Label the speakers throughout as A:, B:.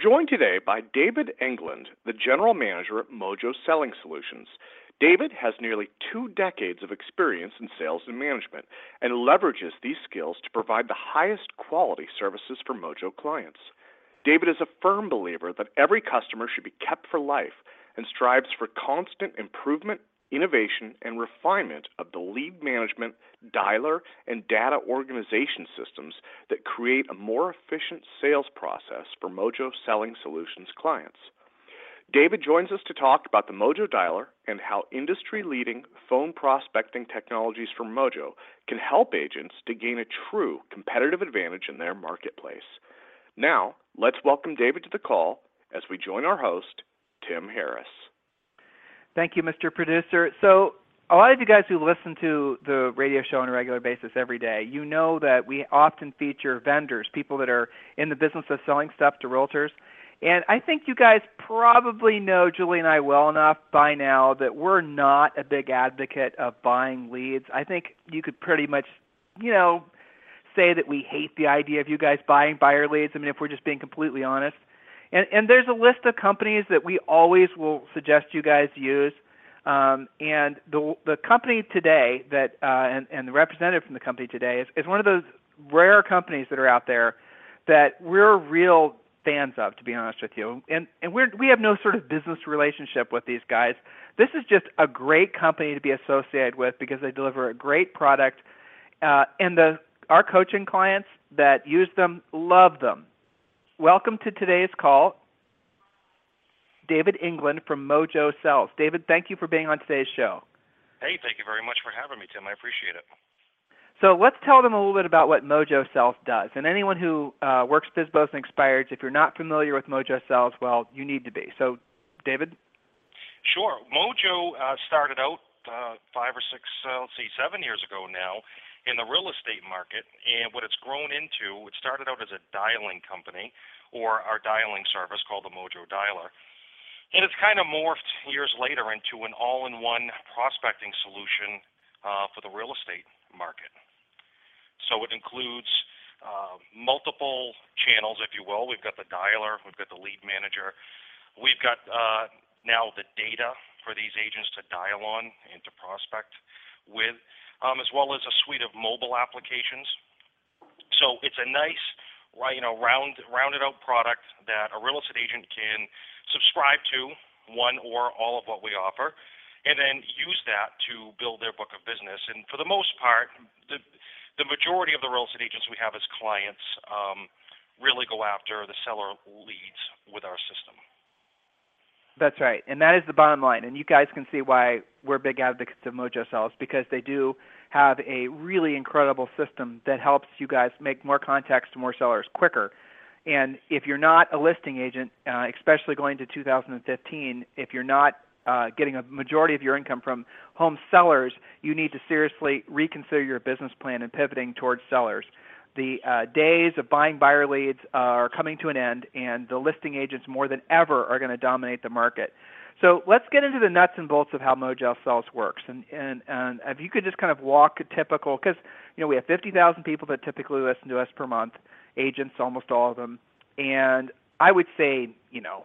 A: We're joined today by David England, the General Manager at Mojo Selling Solutions. David has nearly two decades of experience in sales and management and leverages these skills to provide the highest quality services for Mojo clients. David is a firm believer that every customer should be kept for life and strives for constant improvement innovation, and refinement of the lead management, dialer, and data organization systems that create a more efficient sales process for Mojo Selling Solutions clients. David joins us to talk about the Mojo Dialer and how industry leading phone prospecting technologies from Mojo can help agents to gain a true competitive advantage in their marketplace. Now, let's welcome David to the call as we join our host, Tim Harris.
B: Thank you, Mr. Producer. So, a lot of you guys who listen to the radio show on a regular basis every day, you know that we often feature vendors, people that are in the business of selling stuff to realtors. And I think you guys probably know Julie and I well enough by now that we're not a big advocate of buying leads. I think you could pretty much, you know, say that we hate the idea of you guys buying buyer leads. I mean, if we're just being completely honest. And, and there's a list of companies that we always will suggest you guys use. Um, and the the company today that uh, and, and the representative from the company today is, is one of those rare companies that are out there that we're real fans of, to be honest with you. And and we're we have no sort of business relationship with these guys. This is just a great company to be associated with because they deliver a great product, uh, and the our coaching clients that use them love them welcome to today's call, David England from Mojo Sells. David, thank you for being on today's show.
C: Hey, thank you very much for having me, Tim. I appreciate it.
B: So let's tell them a little bit about what Mojo Sells does. And anyone who uh, works FSBOs and expireds, if you're not familiar with Mojo Sells, well, you need to be. So, David?
C: Sure. Mojo uh, started out uh, five or six, uh, let's see, seven years ago now in the real estate market. And what it's grown into, it started out as a dialing company or our dialing service called the Mojo Dialer. And it's kind of morphed years later into an all in one prospecting solution uh, for the real estate market. So it includes uh, multiple channels, if you will. We've got the dialer, we've got the lead manager, we've got uh, now the data for these agents to dial on and to prospect with as well as a suite of mobile applications. So it's a nice, you know, round rounded out product that a real estate agent can subscribe to one or all of what we offer, and then use that to build their book of business. And for the most part, the the majority of the real estate agents we have as clients um, really go after the seller leads with our system.
B: That's right, and that is the bottom line. And you guys can see why we're big advocates of Mojo Sells because they do have a really incredible system that helps you guys make more contacts to more sellers quicker. And if you're not a listing agent, uh, especially going to 2015, if you're not uh, getting a majority of your income from home sellers, you need to seriously reconsider your business plan and pivoting towards sellers the uh, days of buying buyer leads are coming to an end, and the listing agents more than ever are going to dominate the market. So let's get into the nuts and bolts of how Mojo Sells works, and and and if you could just kind of walk a typical, because you know we have 50,000 people that typically listen to us per month, agents, almost all of them, and I would say you know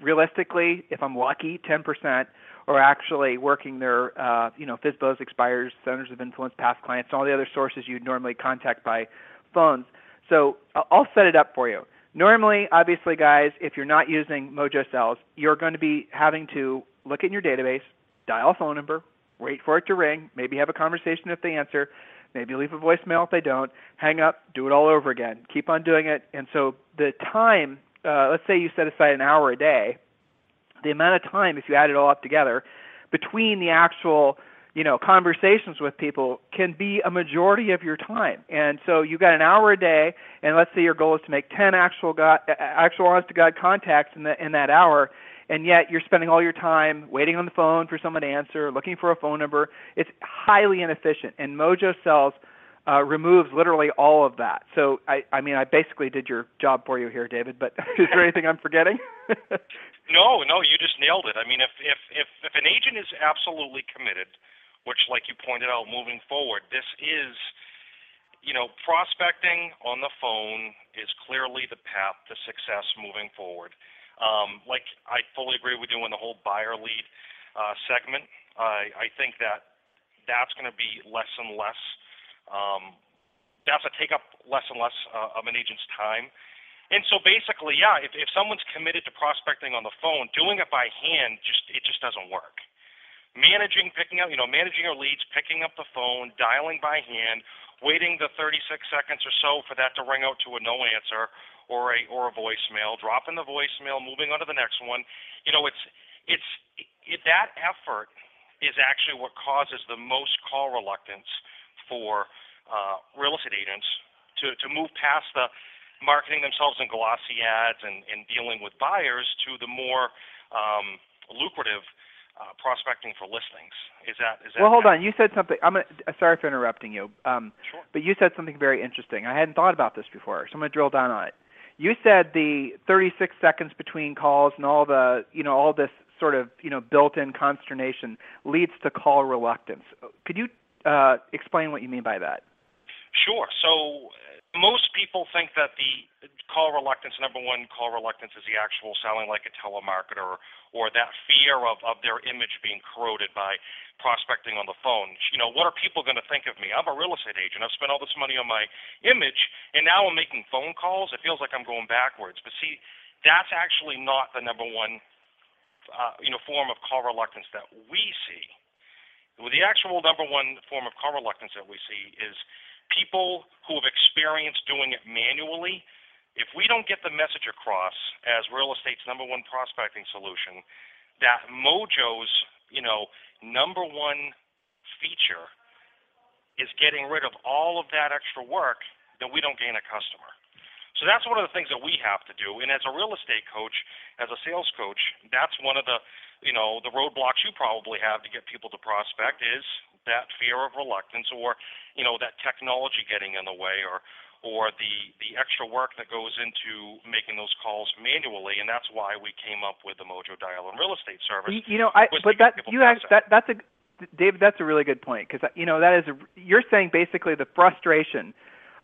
B: realistically, if I'm lucky, 10% are actually working their, uh, you know, FSBOs, expires, centers of influence, past clients, and all the other sources you'd normally contact by phones. So I'll set it up for you. Normally, obviously, guys, if you're not using Mojo Sells, you're going to be having to look in your database, dial a phone number, wait for it to ring, maybe have a conversation if they answer, maybe leave a voicemail if they don't, hang up, do it all over again. Keep on doing it. And so the time, uh, let's say you set aside an hour a day, the amount of time, if you add it all up together, between the actual you know conversations with people can be a majority of your time and so you got an hour a day and let's say your goal is to make 10 actual god actual honest to god contacts in that in that hour and yet you're spending all your time waiting on the phone for someone to answer looking for a phone number it's highly inefficient and mojo sells uh, removes literally all of that. So I, I mean, I basically did your job for you here, David. But is there anything I'm forgetting?
C: no, no, you just nailed it. I mean, if if if if an agent is absolutely committed, which, like you pointed out, moving forward, this is, you know, prospecting on the phone is clearly the path to success moving forward. Um, like I fully agree with you on the whole buyer lead uh, segment. I I think that that's going to be less and less um, that's going to take up less and less uh, of an agent's time. And so basically, yeah, if, if someone's committed to prospecting on the phone, doing it by hand just it just doesn't work. Managing, picking up, you know, managing your leads, picking up the phone, dialing by hand, waiting the 36 seconds or so for that to ring out to a no answer or a or a voicemail, dropping the voicemail, moving on to the next one. You know, it's it's it, that effort is actually what causes the most call reluctance for uh, real estate agents to, to move past the marketing themselves in glossy ads and, and dealing with buyers to the more um, lucrative uh, prospecting for listings. Is that is that?
B: Well, hold on. You said something. I'm gonna, uh, sorry for interrupting you. Um,
C: sure.
B: But you said something very interesting. I hadn't thought about this before, so I'm gonna drill down on it. You said the 36 seconds between calls and all the you know all this sort of you know built-in consternation leads to call reluctance. Could you uh, explain what you mean by that.
C: Sure. So most people think that the call reluctance, number one, call reluctance is the actual sounding like a telemarketer or that fear of, of their image being corroded by prospecting on the phone. You know, what are people going to think of me? I'm a real estate agent. I've spent all this money on my image, and now I'm making phone calls. It feels like I'm going backwards. But see, that's actually not the number one, uh, you know, form of call reluctance that we see. Well, the actual number one form of call reluctance that we see is people who have experienced doing it manually. If we don't get the message across as real estate's number one prospecting solution, that Mojo's, you know, number one feature is getting rid of all of that extra work, then we don't gain a customer. So that's one of the things that we have to do. And as a real estate coach, as a sales coach, that's one of the you know the roadblocks you probably have to get people to prospect is that fear of reluctance or you know that technology getting in the way or or the the extra work that goes into making those calls manually and that's why we came up with the Mojo Dial and real estate service
B: you, know I but that you have that that's a David that's a really good point because you know that is a, you're saying basically the frustration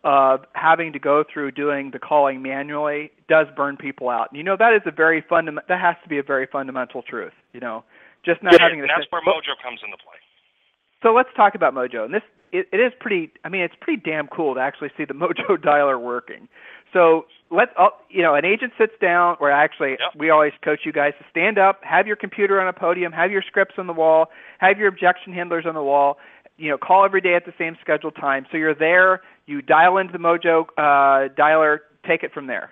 B: of having to go through doing the calling manually does burn people out. And you know that is a very fundamental. That has to be a very fundamental truth. You know, just not
C: yeah,
B: having.
C: And that's where Mojo comes into play.
B: So let's talk about Mojo. And this it, it is pretty. I mean, it's pretty damn cool to actually see the Mojo dialer working. So let uh, you know an agent sits down, or actually
C: yep.
B: we always coach you guys to stand up, have your computer on a podium, have your scripts on the wall, have your objection handlers on the wall. You know, call every day at the same scheduled time. So you're there. You dial into the Mojo uh, dialer. Take it from there.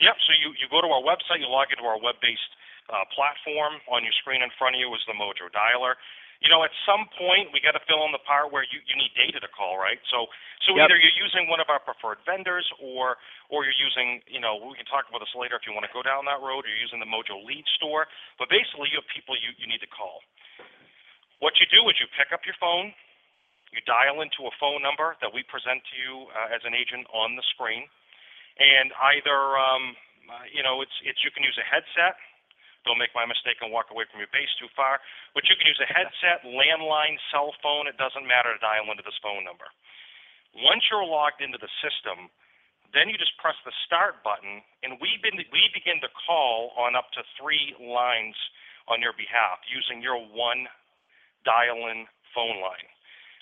C: Yep. So you you go to our website. You log into our web-based uh, platform. On your screen in front of you is the Mojo dialer. You know, at some point we got to fill in the part where you, you need data to call, right? So so
B: yep.
C: either you're using one of our preferred vendors, or or you're using, you know, we can talk about this later if you want to go down that road. Or you're using the Mojo Lead Store, but basically you have people you you need to call. What you do is you pick up your phone, you dial into a phone number that we present to you uh, as an agent on the screen, and either um, uh, you know it's it's you can use a headset don't make my mistake and walk away from your base too far. But you can use a headset, landline, cell phone. It doesn't matter to dial into this phone number. Once you're logged into the system, then you just press the start button, and we, been, we begin to call on up to three lines on your behalf using your one dial-in phone line.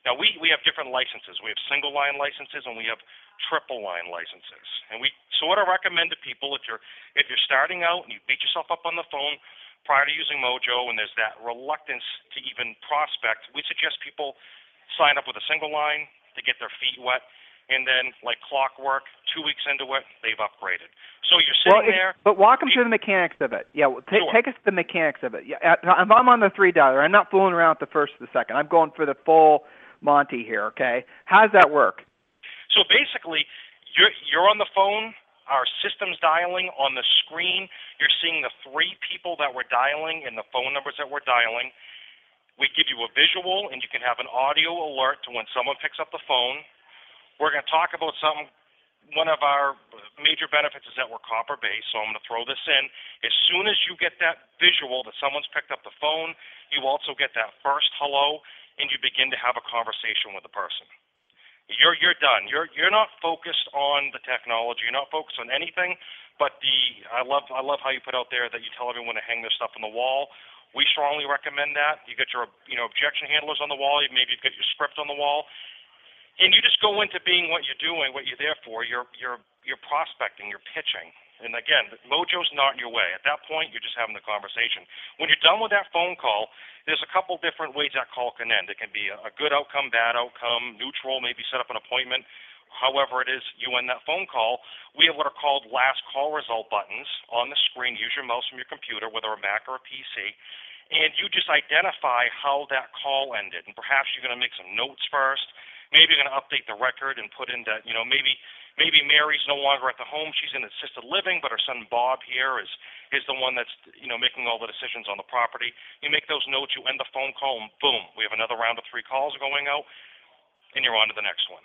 C: Now we, we have different licenses. We have single line licenses and we have triple line licenses. And we sort of recommend to people if you're if you're starting out and you beat yourself up on the phone prior to using Mojo and there's that reluctance to even prospect, we suggest people sign up with a single line to get their feet wet and then like clockwork, two weeks into it, they've upgraded. So you're sitting
B: well,
C: there.
B: But walk them through the mechanics of it. Yeah, well, t-
C: sure.
B: take us to the mechanics of it. Yeah, if I'm on the three dollar, I'm not fooling around with the first or the second. I'm going for the full Monty here. Okay, how does that work?
C: So basically, you're you're on the phone. Our system's dialing on the screen. You're seeing the three people that we're dialing and the phone numbers that we're dialing. We give you a visual, and you can have an audio alert to when someone picks up the phone. We're going to talk about something. One of our major benefits is that we're copper based, so I'm going to throw this in. As soon as you get that visual that someone's picked up the phone, you also get that first hello, and you begin to have a conversation with the person. You're you're done. You're you're not focused on the technology. You're not focused on anything but the. I love I love how you put out there that you tell everyone to hang their stuff on the wall. We strongly recommend that. You get your you know objection handlers on the wall. Maybe you get your script on the wall, and you just go into being what you're doing, what you're there for. You're you're you're prospecting, you're pitching. And again, Mojo's not in your way. At that point, you're just having the conversation. When you're done with that phone call, there's a couple different ways that call can end. It can be a good outcome, bad outcome, neutral, maybe set up an appointment. However, it is you end that phone call. We have what are called last call result buttons on the screen. Use your mouse from your computer, whether a Mac or a PC, and you just identify how that call ended. And perhaps you're going to make some notes first maybe you're going to update the record and put in that, you know, maybe maybe Mary's no longer at the home; she's in assisted living, but her son Bob here is is the one that's you know making all the decisions on the property. You make those notes, you end the phone call, and boom, we have another round of three calls going out, and you're on to the next one.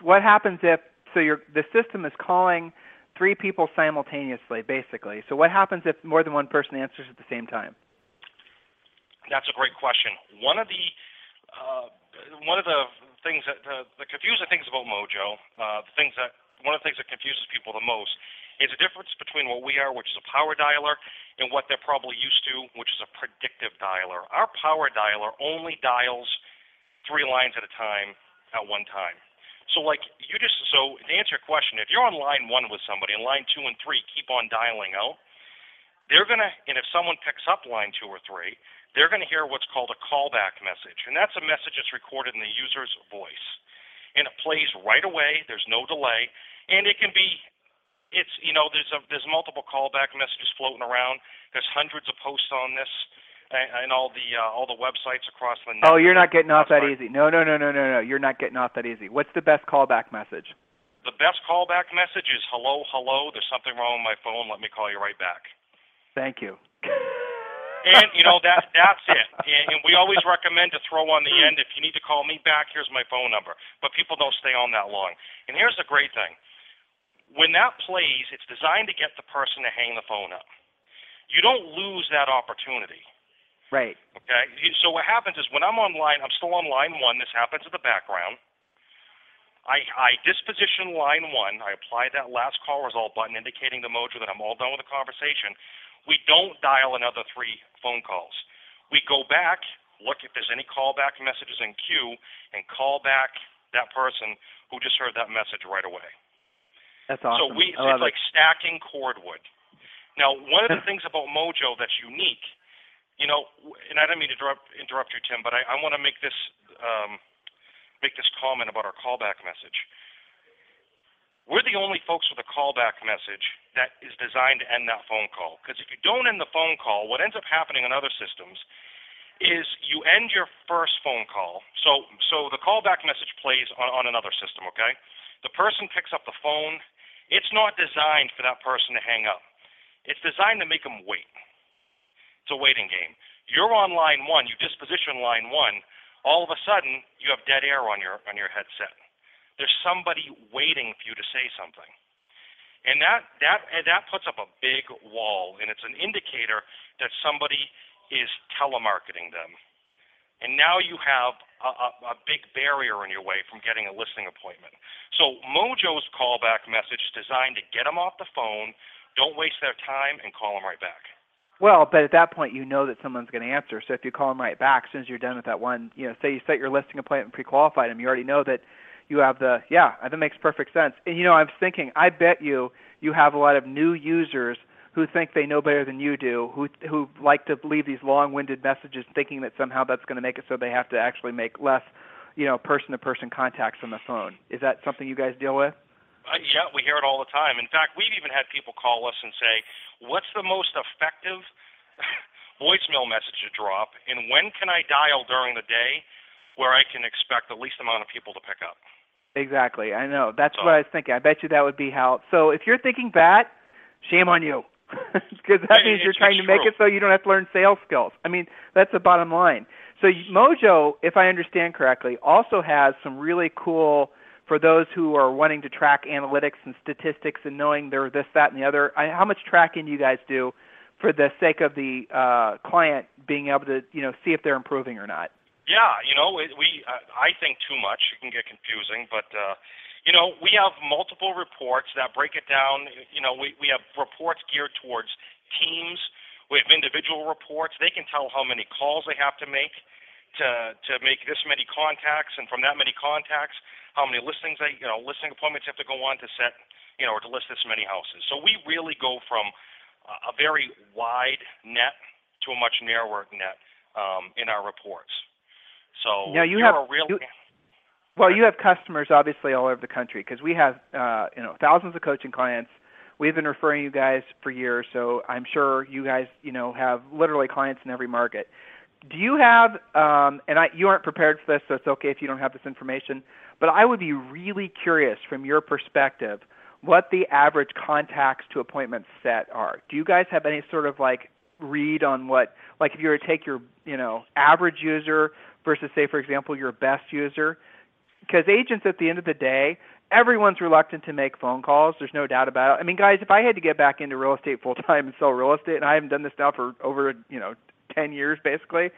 B: What happens if so? Your the system is calling three people simultaneously, basically. So what happens if more than one person answers at the same time?
C: That's a great question. One of the uh, one of the things that the, the confusing things about Mojo, uh, the things that one of the things that confuses people the most is the difference between what we are, which is a power dialer, and what they're probably used to, which is a predictive dialer. Our power dialer only dials three lines at a time at one time. So, like you just so to answer your question, if you're on line one with somebody and line two and three keep on dialing out, they're gonna, and if someone picks up line two or three, they're going to hear what's called a callback message. And that's a message that's recorded in the user's voice. And it plays right away, there's no delay. And it can be it's you know there's a, there's multiple callback messages floating around. There's hundreds of posts on this and, and all the uh, all the websites across the net.
B: Oh, you're not getting off that easy. No, no, no, no, no, no. You're not getting off that easy. What's the best callback message?
C: The best callback message is hello, hello. There's something wrong with my phone. Let me call you right back.
B: Thank you
C: and you know that that's it. And, and we always recommend to throw on the end if you need to call me back. Here's my phone number. But people don't stay on that long. And here's the great thing: when that plays, it's designed to get the person to hang the phone up. You don't lose that opportunity.
B: Right.
C: Okay. So what happens is when I'm on line, I'm still on line one. This happens in the background. I, I disposition line one. I apply that last call result button indicating to Mojo that I'm all done with the conversation we don't dial another three phone calls. We go back, look if there's any callback messages in queue, and call back that person who just heard that message right away.
B: That's awesome.
C: So we,
B: it's
C: like
B: it.
C: stacking cordwood. Now, one of the things about Mojo that's unique, you know, and I don't mean to interrupt, interrupt you, Tim, but I, I want to make this um, make this comment about our callback message. We're the only folks with a callback message that is designed to end that phone call. Because if you don't end the phone call, what ends up happening in other systems is you end your first phone call. So so the callback message plays on, on another system, okay? The person picks up the phone. It's not designed for that person to hang up. It's designed to make them wait. It's a waiting game. You're on line one, you disposition line one, all of a sudden you have dead air on your on your headset. There's somebody waiting for you to say something and that that and that puts up a big wall, and it's an indicator that somebody is telemarketing them. And now you have a, a, a big barrier in your way from getting a listing appointment. So Mojo's callback message is designed to get them off the phone, don't waste their time, and call them right back.
B: Well, but at that point, you know that someone's going to answer. So if you call them right back, as soon as you're done with that one, you know, say you set your listing appointment pre-qualified them, you already know that you have the yeah that makes perfect sense and you know i was thinking i bet you you have a lot of new users who think they know better than you do who who like to leave these long-winded messages thinking that somehow that's going to make it so they have to actually make less you know, person-to-person contacts on the phone. Is that something you guys deal with?
C: Uh, yeah, we hear it all the time. In fact, we've even had people call us and say, "What's the most effective voicemail message to drop, and when can I dial during the day where I can expect the least amount of people to pick up?"
B: Exactly. I know. That's
C: So-
B: what I was thinking. I bet you that would be how. So if you're thinking that, shame on you. Because that
C: It-
B: means you're trying to make
C: true.
B: it so you don't have to learn sales skills. I mean, that's the bottom line. So Mojo, if I understand correctly, also has some really cool for those who are wanting to track analytics and statistics and knowing they're this, that, and the other. I, how much tracking do you guys do for the sake of the uh, client being able to, you know, see if they're improving or not?
C: Yeah, you know, it, we uh, I think too much. It can get confusing, but uh, you know, we have multiple reports that break it down. You know, we we have reports geared towards teams. We have individual reports. They can tell how many calls they have to make to to make this many contacts, and from that many contacts, how many listings they you know listing appointments have to go on to set you know or to list this many houses. So we really go from a very wide net to a much narrower net um, in our reports. So
B: Now, you have-
C: a real
B: you- Well, you have customers obviously all over the country because we have uh, you know thousands of coaching clients. We've been referring you guys for years, so I'm sure you guys you know have literally clients in every market. Do you have um, and I, you aren't prepared for this, so it's okay if you don't have this information. But I would be really curious from your perspective what the average contacts to appointments set are. Do you guys have any sort of like read on what like if you were to take your you know average user versus say for example your best user because agents at the end of the day everyone's reluctant to make phone calls there's no doubt about it. I mean guys if i had to get back into real estate full time and sell real estate and i haven't done this now for over you know 10 years basically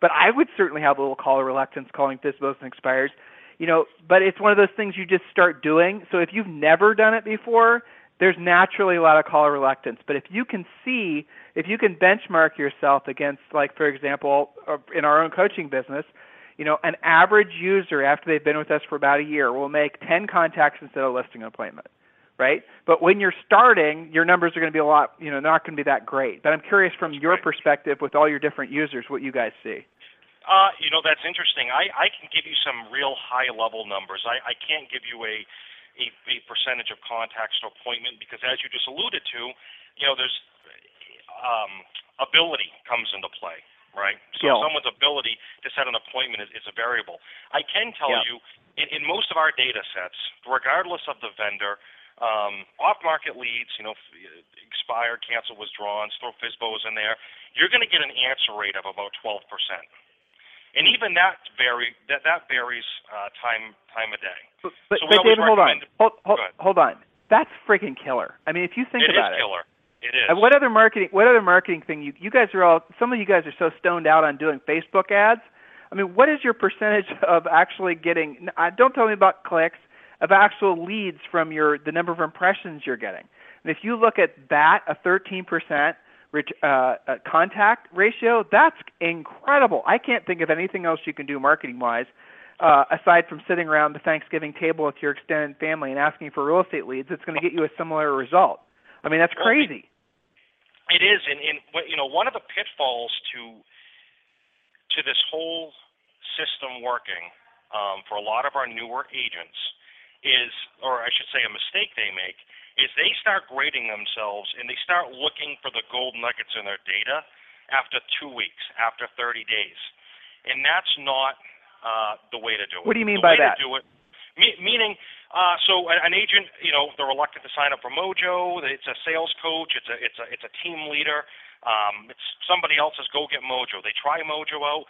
B: but i would certainly have a little call reluctance calling FSBOs and expires. You know but it's one of those things you just start doing. So if you've never done it before there's naturally a lot of call reluctance. But if you can see if you can benchmark yourself against like for example uh, in our own coaching business you know, an average user after they've been with us for about a year will make 10 contacts instead of listing an appointment, right? But when you're starting, your numbers are going to be a lot, you know, not going to be that great. But I'm curious from your perspective with all your different users what you guys see.
C: Uh, you know, that's interesting. I, I can give you some real high level numbers. I, I can't give you a, a a percentage of contacts to appointment because as you just alluded to, you know, there's um, ability comes into play, right? So
B: Skill.
C: someone's ability to set an appointment is, is a variable. I can tell
B: Yeah.
C: you in, in most of our data sets, regardless of the vendor, um, off-market leads, you know, f- expire, cancel, withdrawals, throw FSBOs in there, you're going to get an answer rate of about 12%. And even that vary that that varies uh, time time of day.
B: But, but,
C: So
B: but David, hold on. Hold, hold, hold on. That's freaking killer. I mean, if you think
C: It is
B: about it.
C: killer. It is.
B: What other marketing? What other marketing thing? You you guys are all. Some of you guys are so stoned out on doing Facebook ads. I mean, what is your percentage of actually getting? uh, Don't tell me about clicks. Of actual leads from your the number of impressions you're getting. And if you look at that, a 13 percent uh, uh, contact ratio, that's incredible. I can't think of anything else you can do marketing wise. Uh, aside from sitting around the Thanksgiving table with your extended family and asking for real estate leads, it's going to get you a similar result. I mean, that's crazy.
C: It is, and, and you know, one of the pitfalls to to this whole system working um, for a lot of our newer agents is, or I should say, a mistake they make is they start grading themselves and they start looking for the gold nuggets in their data after two weeks, after 30 days, and that's not uh, the way to do it.
B: What do you mean
C: the
B: by that?
C: Do it, me- meaning, uh, so an agent, you know, they're reluctant to sign up for Mojo. It's a sales coach. It's a it's a it's a team leader. Um, it's somebody else's go get Mojo. They try Mojo out.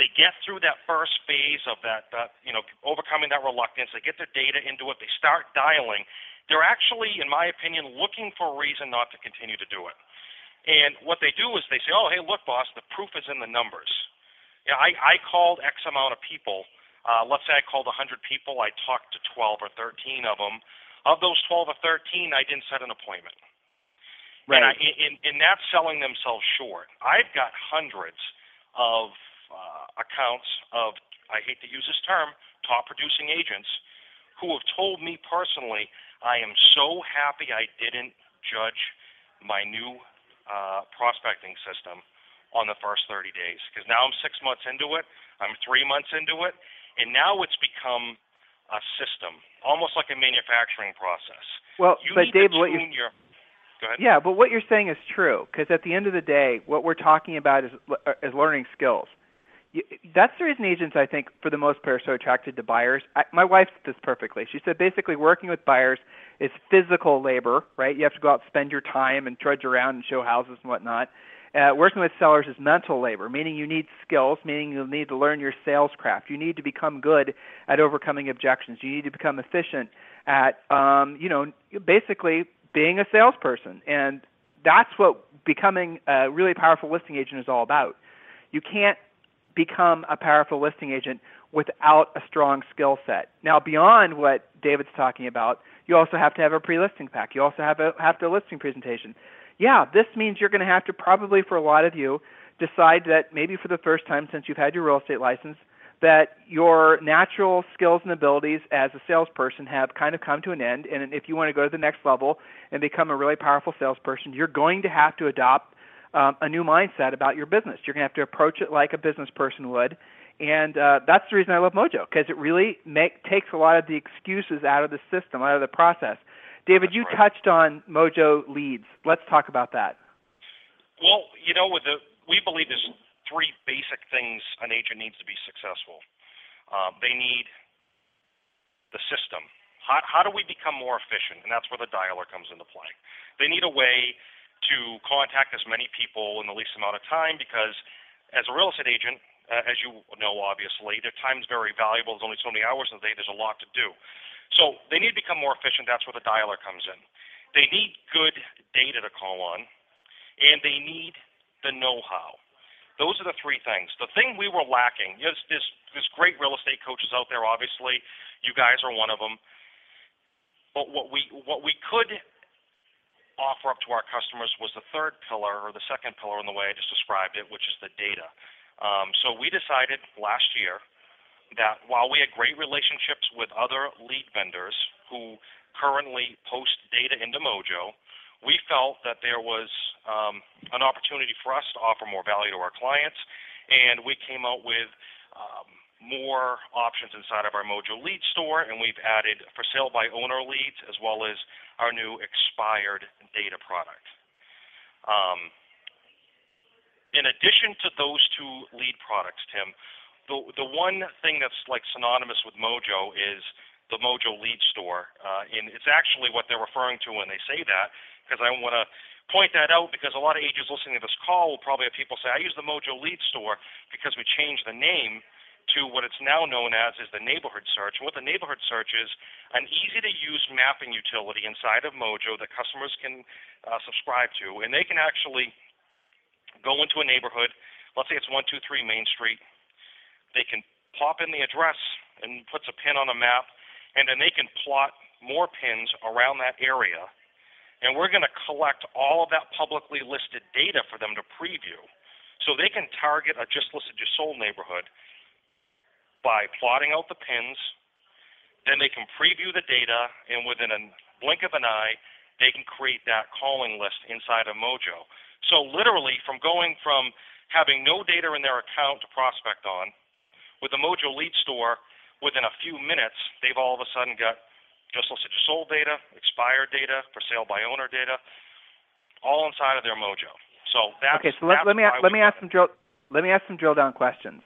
C: They get through that first phase of that, that you know, overcoming that reluctance. They get their data into it. They start dialing. They're actually, in my opinion, looking for a reason not to continue to do it. And what they do is they say, "Oh, hey, look, boss, the proof is in the numbers." Yeah, I, I called X amount of people. Uh, let's say I called 100 people. I talked to 12 or 13 of them. Of those 12 or 13, I didn't set an appointment. Right. And, I, in, in that's selling themselves short. I've got hundreds of uh, accounts of, I hate to use this term, top producing agents who have told me personally, I am so happy I didn't judge my new uh, prospecting system on the first 30 days because now I'm six months into it, I'm three months into it, and now it's become a system, almost like a manufacturing process.
B: Well,
C: you
B: but Dave, what you're
C: your,
B: yeah, but what you're saying is true because at the end of the day, what we're talking about is uh, is learning skills. You, that's the reason agents, I think, for the most part, are so attracted to buyers. I, my wife did this perfectly. She said basically working with buyers is physical labor, right? You have to go out, and spend your time, and trudge around and show houses and whatnot. Uh, working with sellers is mental labor, meaning you need skills, meaning you'll need to learn your sales craft. You need to become good at overcoming objections. You need to become efficient at, um, you know, basically being a salesperson. And that's what becoming a really powerful listing agent is all about. You can't become a powerful listing agent without a strong skill set. Now, beyond what David's talking about, you also have to have a pre-listing pack. You also have a have to listing presentation yeah, this means you're going to have to probably, for a lot of you, decide that maybe for the first time since you've had your real estate license, that your natural skills and abilities as a salesperson have kind of come to an end. And if you want to go to the next level and become a really powerful salesperson, you're going to have to adopt um, a new mindset about your business. You're going to have to approach it like a business person would. And uh, that's the reason I love Mojo because it really make, takes a lot of the excuses out of the system, out of the process. David,
C: That's
B: you
C: right.
B: touched on Mojo leads. Let's talk about that.
C: Well, you know, with the we believe there's three basic things an agent needs to be successful. Uh, they need the system. How, how do we become more efficient? And that's where the dialer comes into play. They need a way to contact as many people in the least amount of time because, as a real estate agent, uh, as you know, obviously, their time's very valuable. There's only so many hours in the day. There's a lot to do. So they need to become more efficient. That's where the dialer comes in. They need good data to call on, and they need the know-how. Those are the three things. The thing we were lacking, there's, there's, there's great real estate coaches out there, obviously. You guys are one of them. But what we what we could offer up to our customers was the third pillar or the second pillar in the way I just described it, which is the data. Um, so we decided last year that while we had great relationships with other lead vendors who currently post data into Mojo, we felt that there was um, an opportunity for us to offer more value to our clients, and we came out with um, more options inside of our Mojo lead store, and we've added for sale by owner leads as well as our new expired data product. Um, in addition to those two lead products, Tim, the the one thing that's like synonymous with Mojo is the Mojo Lead Store, uh, and it's actually what they're referring to when they say that. Because I want to point that out because a lot of agents listening to this call will probably have people say, "I use the Mojo Lead Store because we changed the name." To what it's now known as is the neighborhood search. And what the neighborhood search is, an easy to use mapping utility inside of Mojo that customers can uh, subscribe to. And they can actually go into a neighborhood, let's say it's 123 Main Street, they can pop in the address and puts a pin on a map, and then they can plot more pins around that area. And we're going to collect all of that publicly listed data for them to preview. So they can target a just listed your sold neighborhood by plotting out the pins. Then they can preview the data, and within a blink of an eye, they can create that calling list inside of Mojo. So literally, from going from having no data in their account to prospect on, with the Mojo Lead Store, within a few minutes, they've all of a sudden got just listed sold data, expired data, for sale by owner data, all inside of their Mojo. So that's
B: okay. So let, let me let me ask some drill let me ask some drill down questions.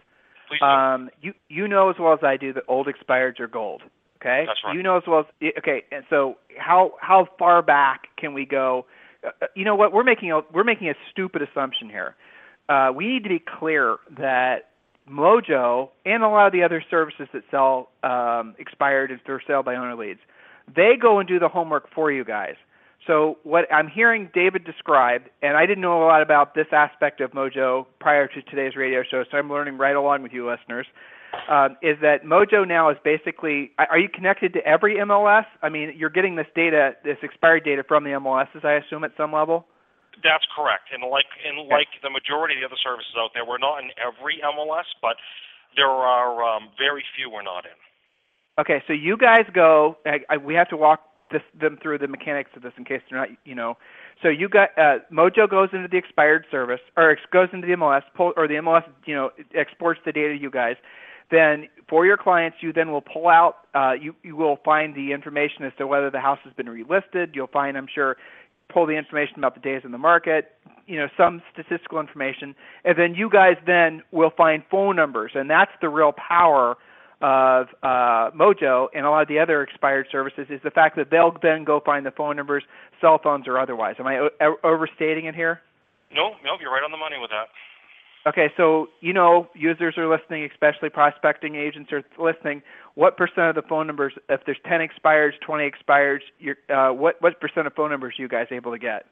C: Please do.
B: Um, you you know as well as I do that old expireds are gold. Okay.
C: That's right.
B: You know as well as okay. And so how how far back can we go? Uh, you know what? We're making a we're making a stupid assumption here. Uh, we need to be clear that Mojo and a lot of the other services that sell um, expired and for sale by owner leads, they go and do the homework for you guys. So what I'm hearing David describe, and I didn't know a lot about this aspect of Mojo prior to today's radio show, so I'm learning right along with you listeners. Um, is that Mojo now is basically? Are you connected to every MLS? I mean, you're getting this data, this expired data from the MLSs, I assume, at some level.
C: That's correct. And like and like the majority of the other services out there, we're not in every MLS, but there are um, very few we're not in.
B: Okay, so you guys go. I, I, we have to walk this, them through the mechanics of this in case they're not, you know. So you got uh, Mojo goes into the expired service, or ex- goes into the MLS, pull, or the MLS, you know, exports the data to you guys. then for your clients, you then will pull out, uh, you, you will find the information as to whether the house has been relisted. You'll find, I'm sure, pull the information about the days in the market, you know, some statistical information, and then you guys then will find phone numbers, and that's the real power of uh, Mojo and a lot of the other expired services is the fact that they'll then go find the phone numbers, cell phones or otherwise. Am I o- overstating it here?
C: No, no, you're right on the money with that.
B: Okay, so you know users are listening, especially prospecting agents are listening. What percent of the phone numbers, if there's 10 expires, 20 expires, uh, what what percent of phone numbers are you guys able to get?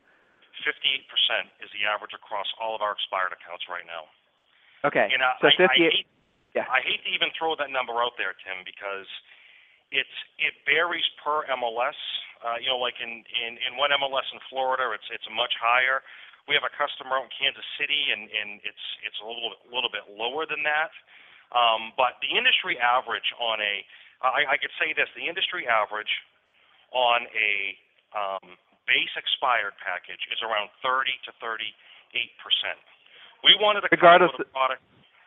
C: 58% is the average across all of our expired accounts right now.
B: Okay,
C: and, uh,
B: so
C: I,
B: 58.
C: I hate,
B: yeah.
C: I hate to even throw that number out there, Tim, because it's it varies per MLS. Uh, you know, like in, in in one MLS in Florida, it's it's much higher we have a customer out in Kansas City, and, and it's it's a little little bit lower than that. Um, but the industry average on a, I, I could say this, the industry average on a um, base expired package is around 30 to 38 percent. We wanted to
B: regardless
C: a product.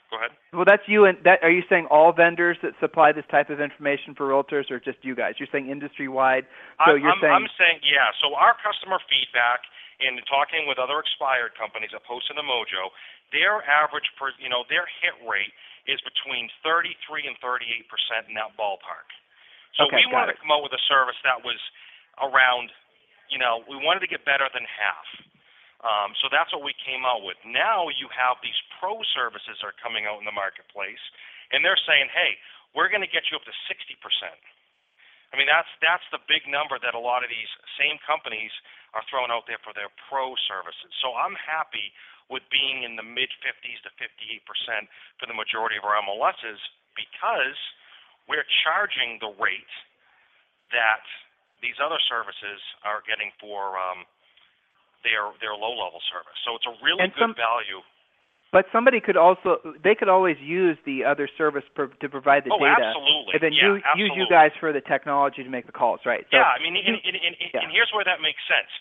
C: Go ahead.
B: Well, that's you. And that are you saying all vendors that supply this type of information for realtors, or just you guys? You're saying industry wide. So
C: I'm,
B: you're saying
C: I'm saying yeah. So our customer feedback in talking with other expired companies that post in the Mojo, their average per, you know, their hit rate is between 33 and 38 percent in that ballpark. So
B: okay,
C: we wanted
B: it.
C: to come out with a service that was around, you know, we wanted to get better than half. Um, so that's what we came out with. Now you have these pro services are coming out in the marketplace, and they're saying, hey, we're going to get you up to 60 percent. I mean, that's that's the big number that a lot of these same companies are throwing out there for their pro services. So I'm happy with being in the mid 50s to 58% for the majority of our MLSs because we're charging the rate that these other services are getting for um, their their low level service. So it's a really
B: and
C: good
B: some,
C: value
B: but somebody could also they could always use the other service per, to provide the
C: oh,
B: data,
C: absolutely.
B: and then
C: yeah,
B: you,
C: absolutely.
B: use you guys for the technology to make the calls, right?
C: So yeah, I mean, and, and, and,
B: yeah.
C: and here's where that makes sense.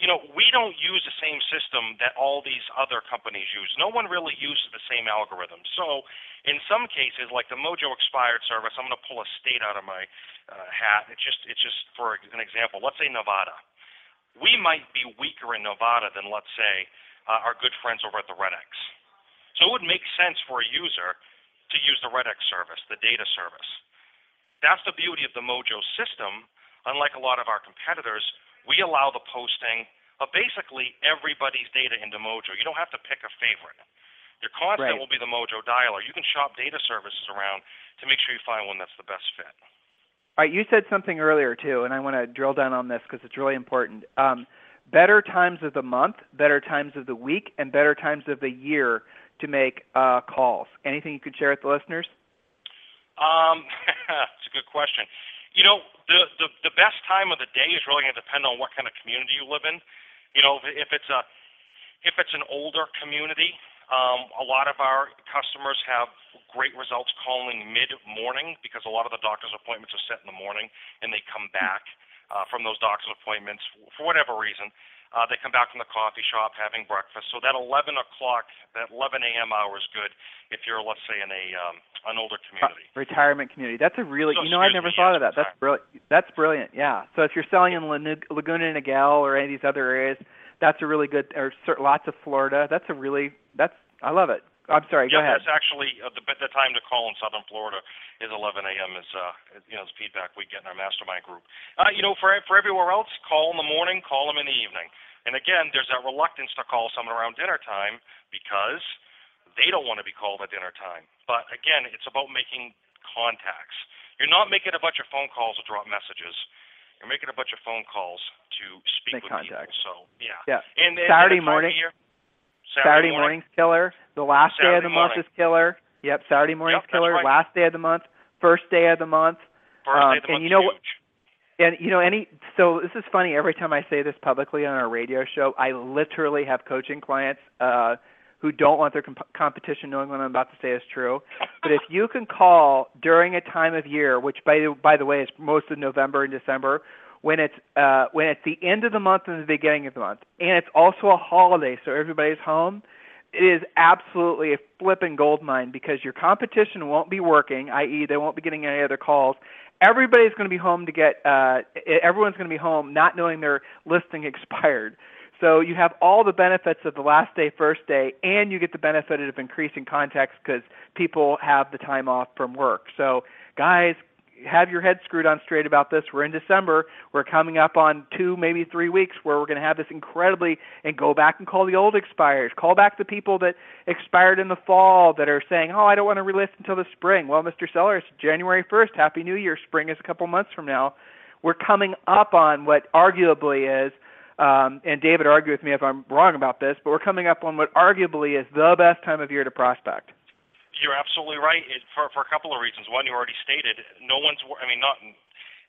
C: You know, we don't use the same system that all these other companies use. No one really uses the same algorithm. So, in some cases, like the Mojo expired service, I'm going to pull a state out of my uh, hat. It's just, it's just for an example. Let's say Nevada. We might be weaker in Nevada than, let's say, uh, our good friends over at the REDX. So it would make sense for a user to use the REDX service, the data service. That's the beauty of the Mojo system. Unlike a lot of our competitors, we allow the posting of basically everybody's data into Mojo. You don't have to pick a favorite. Your constant
B: right.
C: will be the Mojo dialer. You can shop data services around to make sure you find one that's the best fit.
B: All right, you said something earlier too, and I want to drill down on this because it's really important. Um, better times of the month, better times of the week, and better times of the year to make uh, calls. Anything you could share with the listeners?
C: Um, it's a good question. You know, the, the the best time of the day is really going to depend on what kind of community you live in. You know, if it's a if it's an older community, um, a lot of our customers have great results calling mid morning because a lot of the doctor's appointments are set in the morning, and they come back uh, from those doctor's appointments for whatever reason. Uh, they come back from the coffee shop having breakfast. So that 11 o'clock, that 11 a.m. hour is good if you're, let's say, in a um, an older community.
B: Uh, retirement community. That's a really,
C: so,
B: you know, I never
C: me,
B: thought
C: yes,
B: of that. That's brilliant. That's brilliant. Yeah. So if you're selling in Laguna Niguel or any of these other areas, that's a really good. Or lots of Florida. That's a really. That's. I love it. I'm sorry.
C: Yeah,
B: go ahead.
C: that's actually uh, the the time to call in Southern Florida is 11 a.m. is uh you know the feedback we get in our mastermind group. Uh, you know, for for everywhere else, call in the morning, call them in the evening. And again, there's that reluctance to call someone around dinner time because they don't want to be called at dinner time. But again, it's about making contacts. You're not making a bunch of phone calls or drop messages. You're making a bunch of phone calls to speak
B: Make
C: with
B: contacts.
C: people. So yeah.
B: Yeah.
C: And, and
B: Saturday morning.
C: Year,
B: Saturday,
C: Saturday morning.
B: morning's killer. The last day of
C: Saturday
B: the month is killer. Yep. Saturday morning's
C: Yep,
B: killer.
C: right.
B: Last day of the month. First day of the month.
C: First
B: Um,
C: day of the
B: and you know what-
C: huge.
B: And you know, any so this is funny. Every time I say this publicly on our radio show, I literally have coaching clients uh, who don't want their comp- competition knowing what I'm about to say is true. But if you can call during a time of year, which by the, by the way is most of November and December, when it's uh, when it's the end of the month and the beginning of the month, and it's also a holiday, so everybody's home, it is absolutely a flipping gold mine because your competition won't be working, i.e., they won't be getting any other calls. Everybody's going to be home to get. Uh, everyone's going to be home not knowing their listing expired. So you have all the benefits of the last day, first day, and you get the benefit of increasing contacts because people have the time off from work. So guys, have your head screwed on straight about this. We're in December. We're coming up on two, maybe three weeks where we're going to have this incredibly and go back and call the old expires. Call back the people that expired in the fall that are saying, "Oh, I don't want to relist until the spring." Well, Mr. Seller, it's January 1st. Happy New Year. Spring is a couple months from now. We're coming up on what arguably is um, and David, argue with me if I'm wrong about this, but we're coming up on what arguably is the best time of year to prospect.
C: You're absolutely right it, for for a couple of reasons. One, you already stated, no one's. I mean, not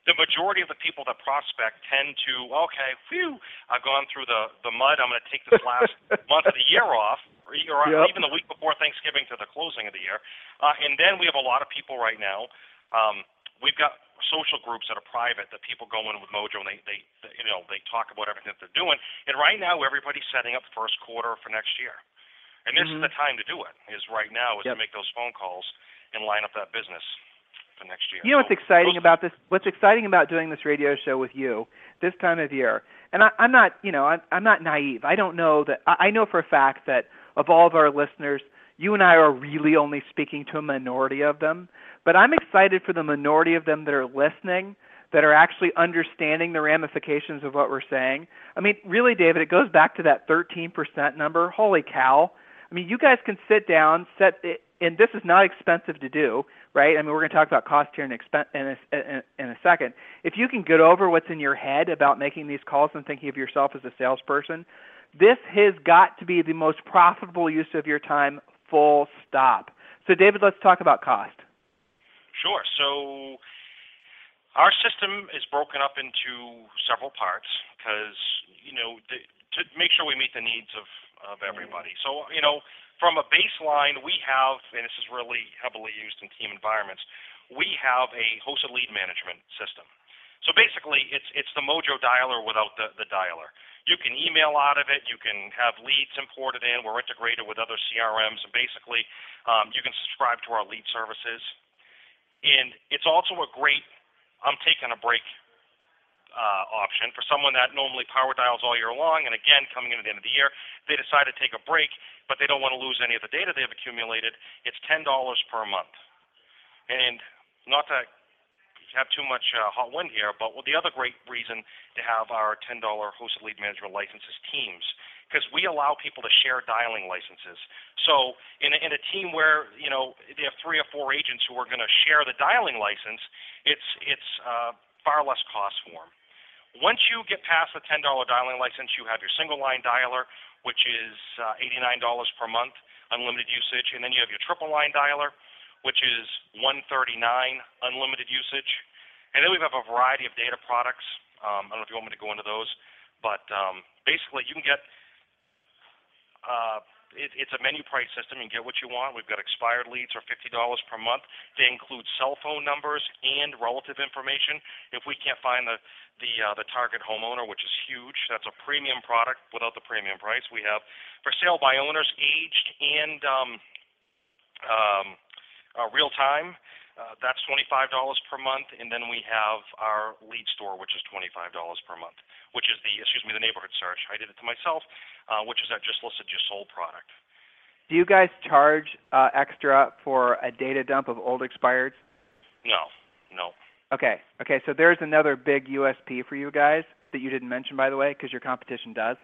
C: the majority of the people that prospect tend to okay, phew, I've gone through the the mud. I'm going to take this last month of the year off, or, or yep. even the week before Thanksgiving to the closing of the year. Uh, and then we have a lot of people right now. Um, we've got social groups that are private that people go in with Mojo and they, they, they you know they talk about everything that they're doing. And right now everybody's setting up first quarter for next year. And this mm-hmm. is the time to do it. Is right now is yep. to make those phone calls and line up that business for next year.
B: You know what's exciting those, about this? What's exciting about doing this radio show with you this time of year? And I, I'm not, you know, I'm, I'm not naive. I don't know that. I, I know for a fact that of all of our listeners, you and I are really only speaking to a minority of them. But I'm excited for the minority of them that are listening, that are actually understanding the ramifications of what we're saying. I mean, really, David, it goes back to that 13% number. Holy cow. I mean, you guys can sit down, set and this is not expensive to do, right? I mean, we're going to talk about cost here in, expen- in, a, in a second. If you can get over what's in your head about making these calls and thinking of yourself as a salesperson, this has got to be the most profitable use of your time, full stop. So, David, let's talk about cost.
C: Sure. So our system is broken up into several parts because you know the, to make sure we meet the needs of of everybody. So you know from a baseline we have, and this is really heavily used in team environments, we have a hosted lead management system. So basically, it's it's the Mojo dialer without the, the dialer. You can email out of it. You can have leads imported in. We're integrated with other CRMs, and basically, um, you can subscribe to our lead services. And it's also a great I'm taking a break uh, option for someone that normally power dials all year long. And again, coming in at the end of the year, they decide to take a break, but they don't want to lose any of the data they've accumulated. It's ten dollars per month. And not to have too much uh, hot wind here, but the other great reason to have our $10 hosted lead management license is Teams because we allow people to share dialing licenses. So in a, in a team where you know they have three or four agents who are going to share the dialing license, it's it's uh, far less cost for them. Once you get past the $10 dialing license, you have your single line dialer, which is uh, $89 per month, unlimited usage, and then you have your triple line dialer, which is 139, unlimited usage, and then we have a variety of data products. Um, I don't know if you want me to go into those, but um, basically you can get uh, it, it's a menu price system. You get what you want. We've got expired leads for $50 per month. They include cell phone numbers and relative information. If we can't find the the uh, the target homeowner, which is huge, that's a premium product without the premium price. We have for sale by owners, aged and um, um, uh, real time. Uh, that's $25 per month, and then we have our lead store, which is $25 per month, which is the excuse me the neighborhood search. I did it to myself, uh, which is that just listed just sold product.
B: Do you guys charge uh, extra for a data dump of old expireds?
C: No, no.
B: Okay, okay. So there's another big USP for you guys that you didn't mention, by the way, because your competition does.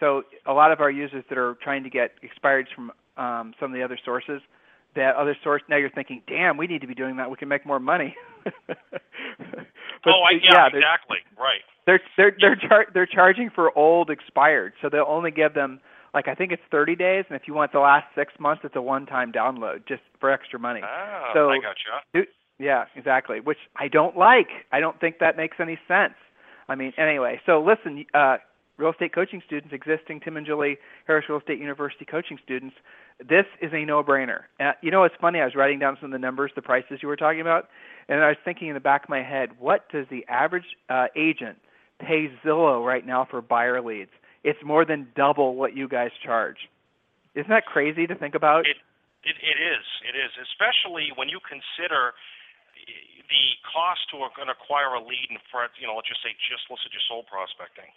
B: So a lot of our users that are trying to get expireds from um, some of the other sources that other source. Now you're thinking, damn, we need to be doing that. We can make more money. but,
C: oh, I, yeah, yeah exactly, right.
B: They're they're they're char- they're charging for old expired, so they'll only give them like I think it's 30 days, and if you want the last six months, it's a one-time download just for extra money.
C: Oh,
B: so,
C: I gotcha.
B: Yeah, exactly. Which I don't like. I don't think that makes any sense. I mean, anyway. So listen, uh, real estate coaching students, existing Tim and Julie Harris Real Estate University coaching students, this is a no-brainer. Uh, you know, it's funny. I was writing down some of the numbers, the prices you were talking about, and I was thinking in the back of my head, what does the average uh, agent pay Zillow right now for buyer leads? It's more than double what you guys charge. Isn't that crazy to think about?
C: It, it, it is. It is, especially when you consider the cost to acquire a lead in front, you know, let's just say just listed your soul prospecting.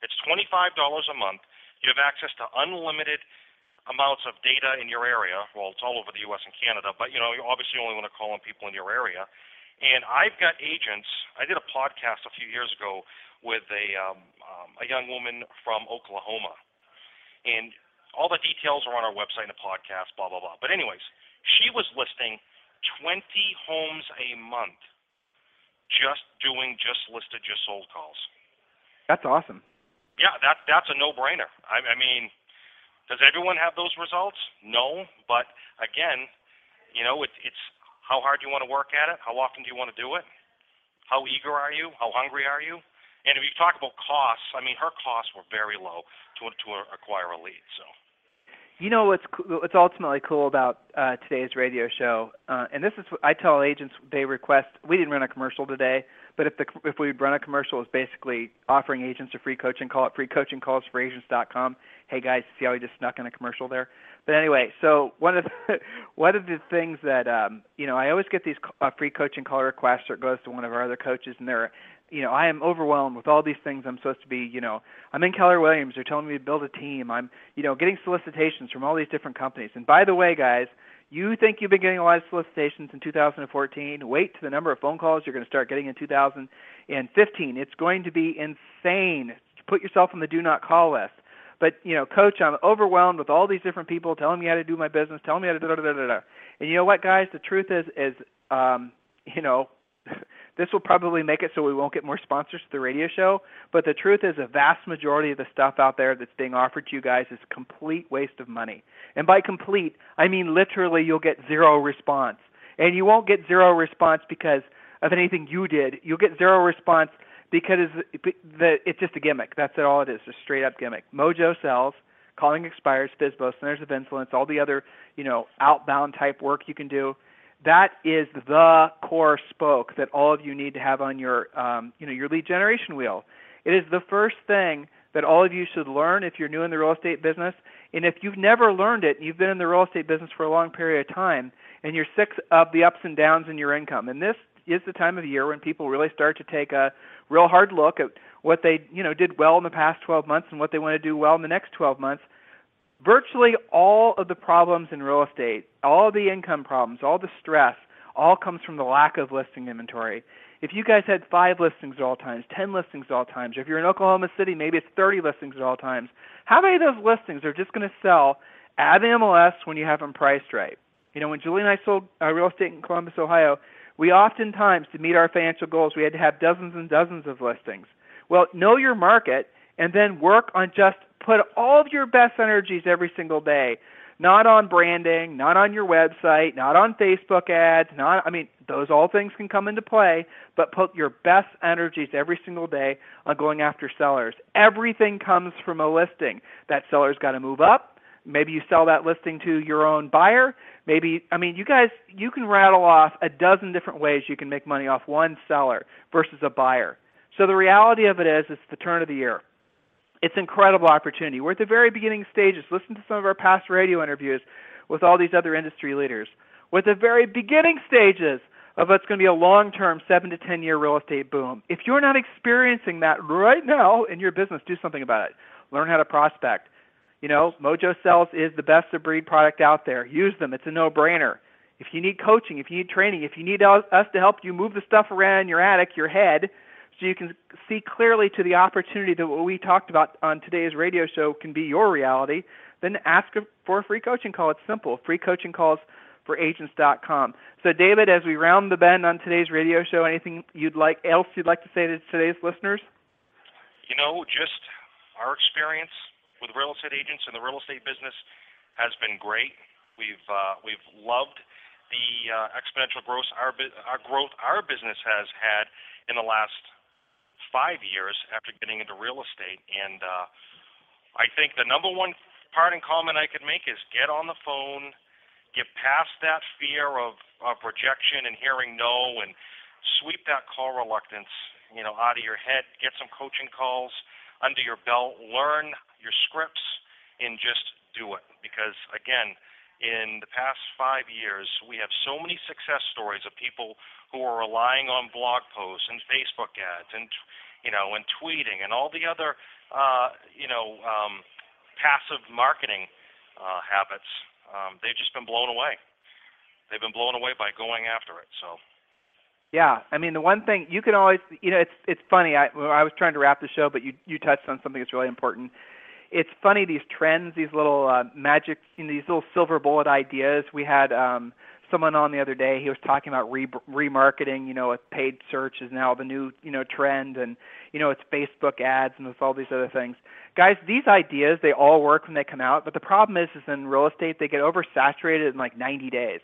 C: It's $25 a month. You have access to unlimited amounts of data in your area. Well, it's all over the U.S. and Canada, but you know, you obviously only want to call on people in your area. And I've got agents. I did a podcast a few years ago with a um, um, a young woman from Oklahoma, and all the details are on our website and the podcast. Blah blah blah. But anyways, she was listing 20 homes a month, just doing just listed, just sold calls.
B: That's awesome.
C: Yeah, that that's a no-brainer. I, I mean, does everyone have those results? No, but again, you know, it, it's how hard you want to work at it? How often do you want to do it? How eager are you? How hungry are you? And if you talk about costs, I mean, her costs were very low to to acquire a lead. So.
B: You know what's what's ultimately cool about uh, today's radio show, uh, and this is I tell agents they request. We didn't run a commercial today, but if the if we run a commercial, it's basically offering agents a free coaching call at freecoachingcallsforagents.com. Hey guys, see how we just snuck in a commercial there? But anyway, so one of the, one of the things that um, you know, I always get these uh, free coaching call requests, or it goes to one of our other coaches, and they're, you know, I am overwhelmed with all these things. I'm supposed to be, you know, I'm in Keller Williams. They're telling me to build a team. I'm, you know, getting solicitations from all these different companies. And by the way, guys, you think you've been getting a lot of solicitations in 2014? Wait to the number of phone calls you're going to start getting in 2015. It's going to be insane. Put yourself on the do not call list. But you know, coach, I'm overwhelmed with all these different people telling me how to do my business, telling me how to da da da da. And you know what, guys? The truth is, is um, you know, this will probably make it so we won't get more sponsors to the radio show. But the truth is, a vast majority of the stuff out there that's being offered to you guys is complete waste of money. And by complete, I mean literally, you'll get zero response. And you won't get zero response because of anything you did. You'll get zero response because it's just a gimmick. That's all it is, just straight up gimmick. Mojo sells, calling expires, FSBO, centers of influence, all the other you know outbound type work you can do. That is the core spoke that all of you need to have on your um, you know your lead generation wheel. It is the first thing that all of you should learn if you're new in the real estate business. And if you've never learned it, you've been in the real estate business for a long period of time, and you're sick of the ups and downs in your income, and this is the time of year when people really start to take a real hard look at what they you know did well in the past 12 months and what they want to do well in the next 12 months. Virtually all of the problems in real estate, all the income problems, all the stress, all comes from the lack of listing inventory. If you guys had five listings at all times, 10 listings at all times, if you're in Oklahoma City, maybe it's 30 listings at all times, how many of those listings are just going to sell at MLS when you have them priced right? You know, when Julie and I sold uh, real estate in Columbus, Ohio, we oftentimes, to meet our financial goals, we had to have dozens and dozens of listings. Well, know your market and then work on just put all of your best energies every single day. Not on branding, not on your website, not on Facebook ads, not I mean, those all things can come into play, but put your best energies every single day on going after sellers. Everything comes from a listing. That seller's got to move up. Maybe you sell that listing to your own buyer maybe I mean you guys you can rattle off a dozen different ways you can make money off one seller versus a buyer. So the reality of it is it's the turn of the year. It's an incredible opportunity. We're at the very beginning stages. Listen to some of our past radio interviews with all these other industry leaders. We're at the very beginning stages of what's going to be a long-term 7 to 10 year real estate boom. If you're not experiencing that right now in your business, do something about it. Learn how to prospect you know, Mojo Sells is the best of breed product out there. Use them. It's a no-brainer. If you need coaching, if you need training, if you need us to help you move the stuff around in your attic, your head, so you can see clearly to the opportunity that what we talked about on today's radio show can be your reality, then ask for a free coaching call. It's simple. Free coaching calls for agents.com. So David, as we round the bend on today's radio show, anything you'd like else you'd like to say to today's listeners?
C: You know, just our experience with real estate agents in the real estate business has been great. We've uh, we've loved the uh, exponential growth our our growth our business has had in the last five years after getting into real estate, and uh, I think the number one part in comment I could make is get on the phone, get past that fear of, of rejection and hearing no, and sweep that call reluctance you know out of your head. Get some coaching calls under your belt. Learn your scripts and just do it because again in the past five years, we have so many success stories of people who are relying on blog posts and Facebook ads and you know and tweeting and all the other uh, you know um, passive marketing uh, habits. Um, they've just been blown away. They've been blown away by going after it. So.
B: Yeah, I mean the one thing you can always, you know, it's it's funny. I I was trying to wrap the show, but you you touched on something that's really important it's funny these trends, these little uh, magic, you know, these little silver bullet ideas. We had um, someone on the other day. He was talking about re- remarketing. You know, a paid search is now the new you know trend, and you know it's Facebook ads and it's all these other things. Guys, these ideas they all work when they come out, but the problem is, is in real estate they get oversaturated in like 90 days.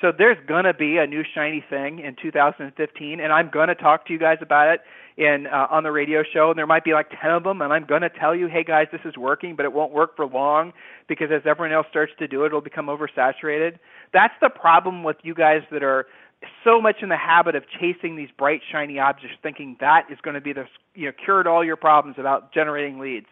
B: So there's going to be a new shiny thing in 2015, and I'm going to talk to you guys about it in uh, on the radio show. And there might be like 10 of them, and I'm going to tell you, hey guys, this is working, but it won't work for long because as everyone else starts to do it, it'll become oversaturated. That's the problem with you guys that are so much in the habit of chasing these bright shiny objects, thinking that is going to be the you know cured all your problems about generating leads.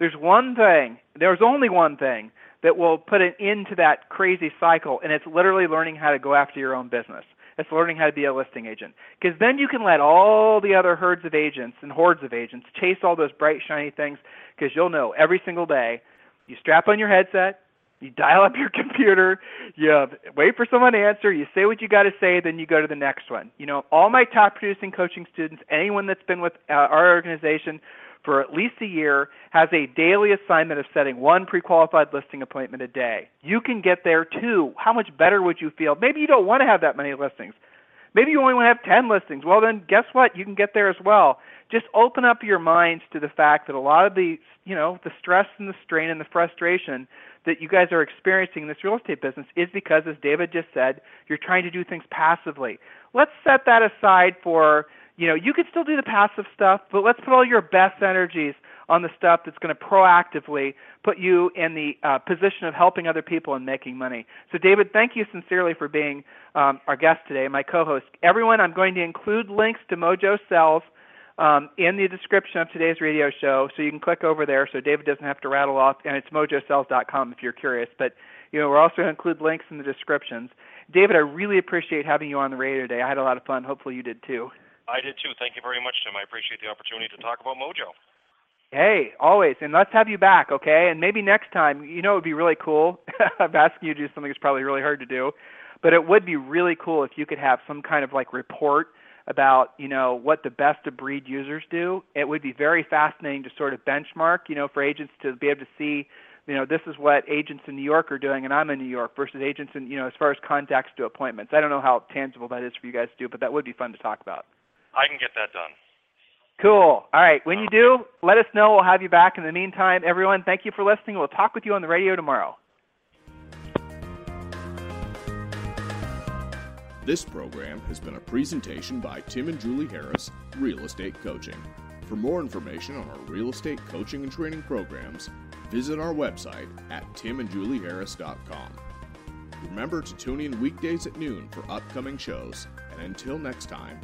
B: There's one thing. There's only one thing that will put an end to that crazy cycle, and it's literally learning how to go after your own business. It's learning how to be a listing agent. Because then you can let all the other herds of agents and hordes of agents chase all those bright, shiny things, because you'll know every single day you strap on your headset, you dial up your computer, you wait for someone to answer, you say what you got to say, then you go to the next one. You know, all my top producing coaching students, anyone that's been with uh, our organization for at least a year has a daily assignment of setting one pre-qualified listing appointment a day. You can get there too. How much better would you feel? Maybe you don't want to have that many listings. Maybe you only want to have 10 listings. Well, then guess what? You can get there as well. Just open up your minds to the fact that a lot of the, you know, the stress and the strain and the frustration that you guys are experiencing in this real estate business is because as David just said, you're trying to do things passively. Let's set that aside for you know, you can still do the passive stuff, but let's put all your best energies on the stuff that's going to proactively put you in the uh, position of helping other people and making money. So, David, thank you sincerely for being um, our guest today, my co-host. Everyone, I'm going to include links to Mojo Sells um, in the description of today's radio show, so you can click over there, so David doesn't have to rattle off. And it's mojosells.com if you're curious. But you know, we're also going to include links in the descriptions. David, I really appreciate having you on the radio today. I had a lot of fun. Hopefully, you did too.
C: I did too. Thank you very much, Tim. I appreciate the opportunity to talk about Mojo.
B: Hey, always, and let's have you back, okay? And maybe next time, you know, it would be really cool. I'm asking you to do something that's probably really hard to do, but it would be really cool if you could have some kind of like report about, you know, what the best of breed users do. It would be very fascinating to sort of benchmark, you know, for agents to be able to see, you know, this is what agents in New York are doing, and I'm in New York versus agents in, you know, as far as contacts to appointments. I don't know how tangible that is for you guys to do, but that would be fun to talk about.
C: I can get that done.
B: Cool. All right. When you do, let us know. We'll have you back. In the meantime, everyone, thank you for listening. We'll talk with you on the radio tomorrow.
D: This program has been a presentation by Tim and Julie Harris, Real Estate Coaching. For more information on our real estate coaching and training programs, visit our website at timandjulieharris.com. Remember to tune in weekdays at noon for upcoming shows, and until next time,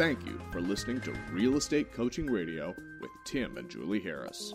D: Thank you for listening to Real Estate Coaching Radio with Tim and Julie Harris.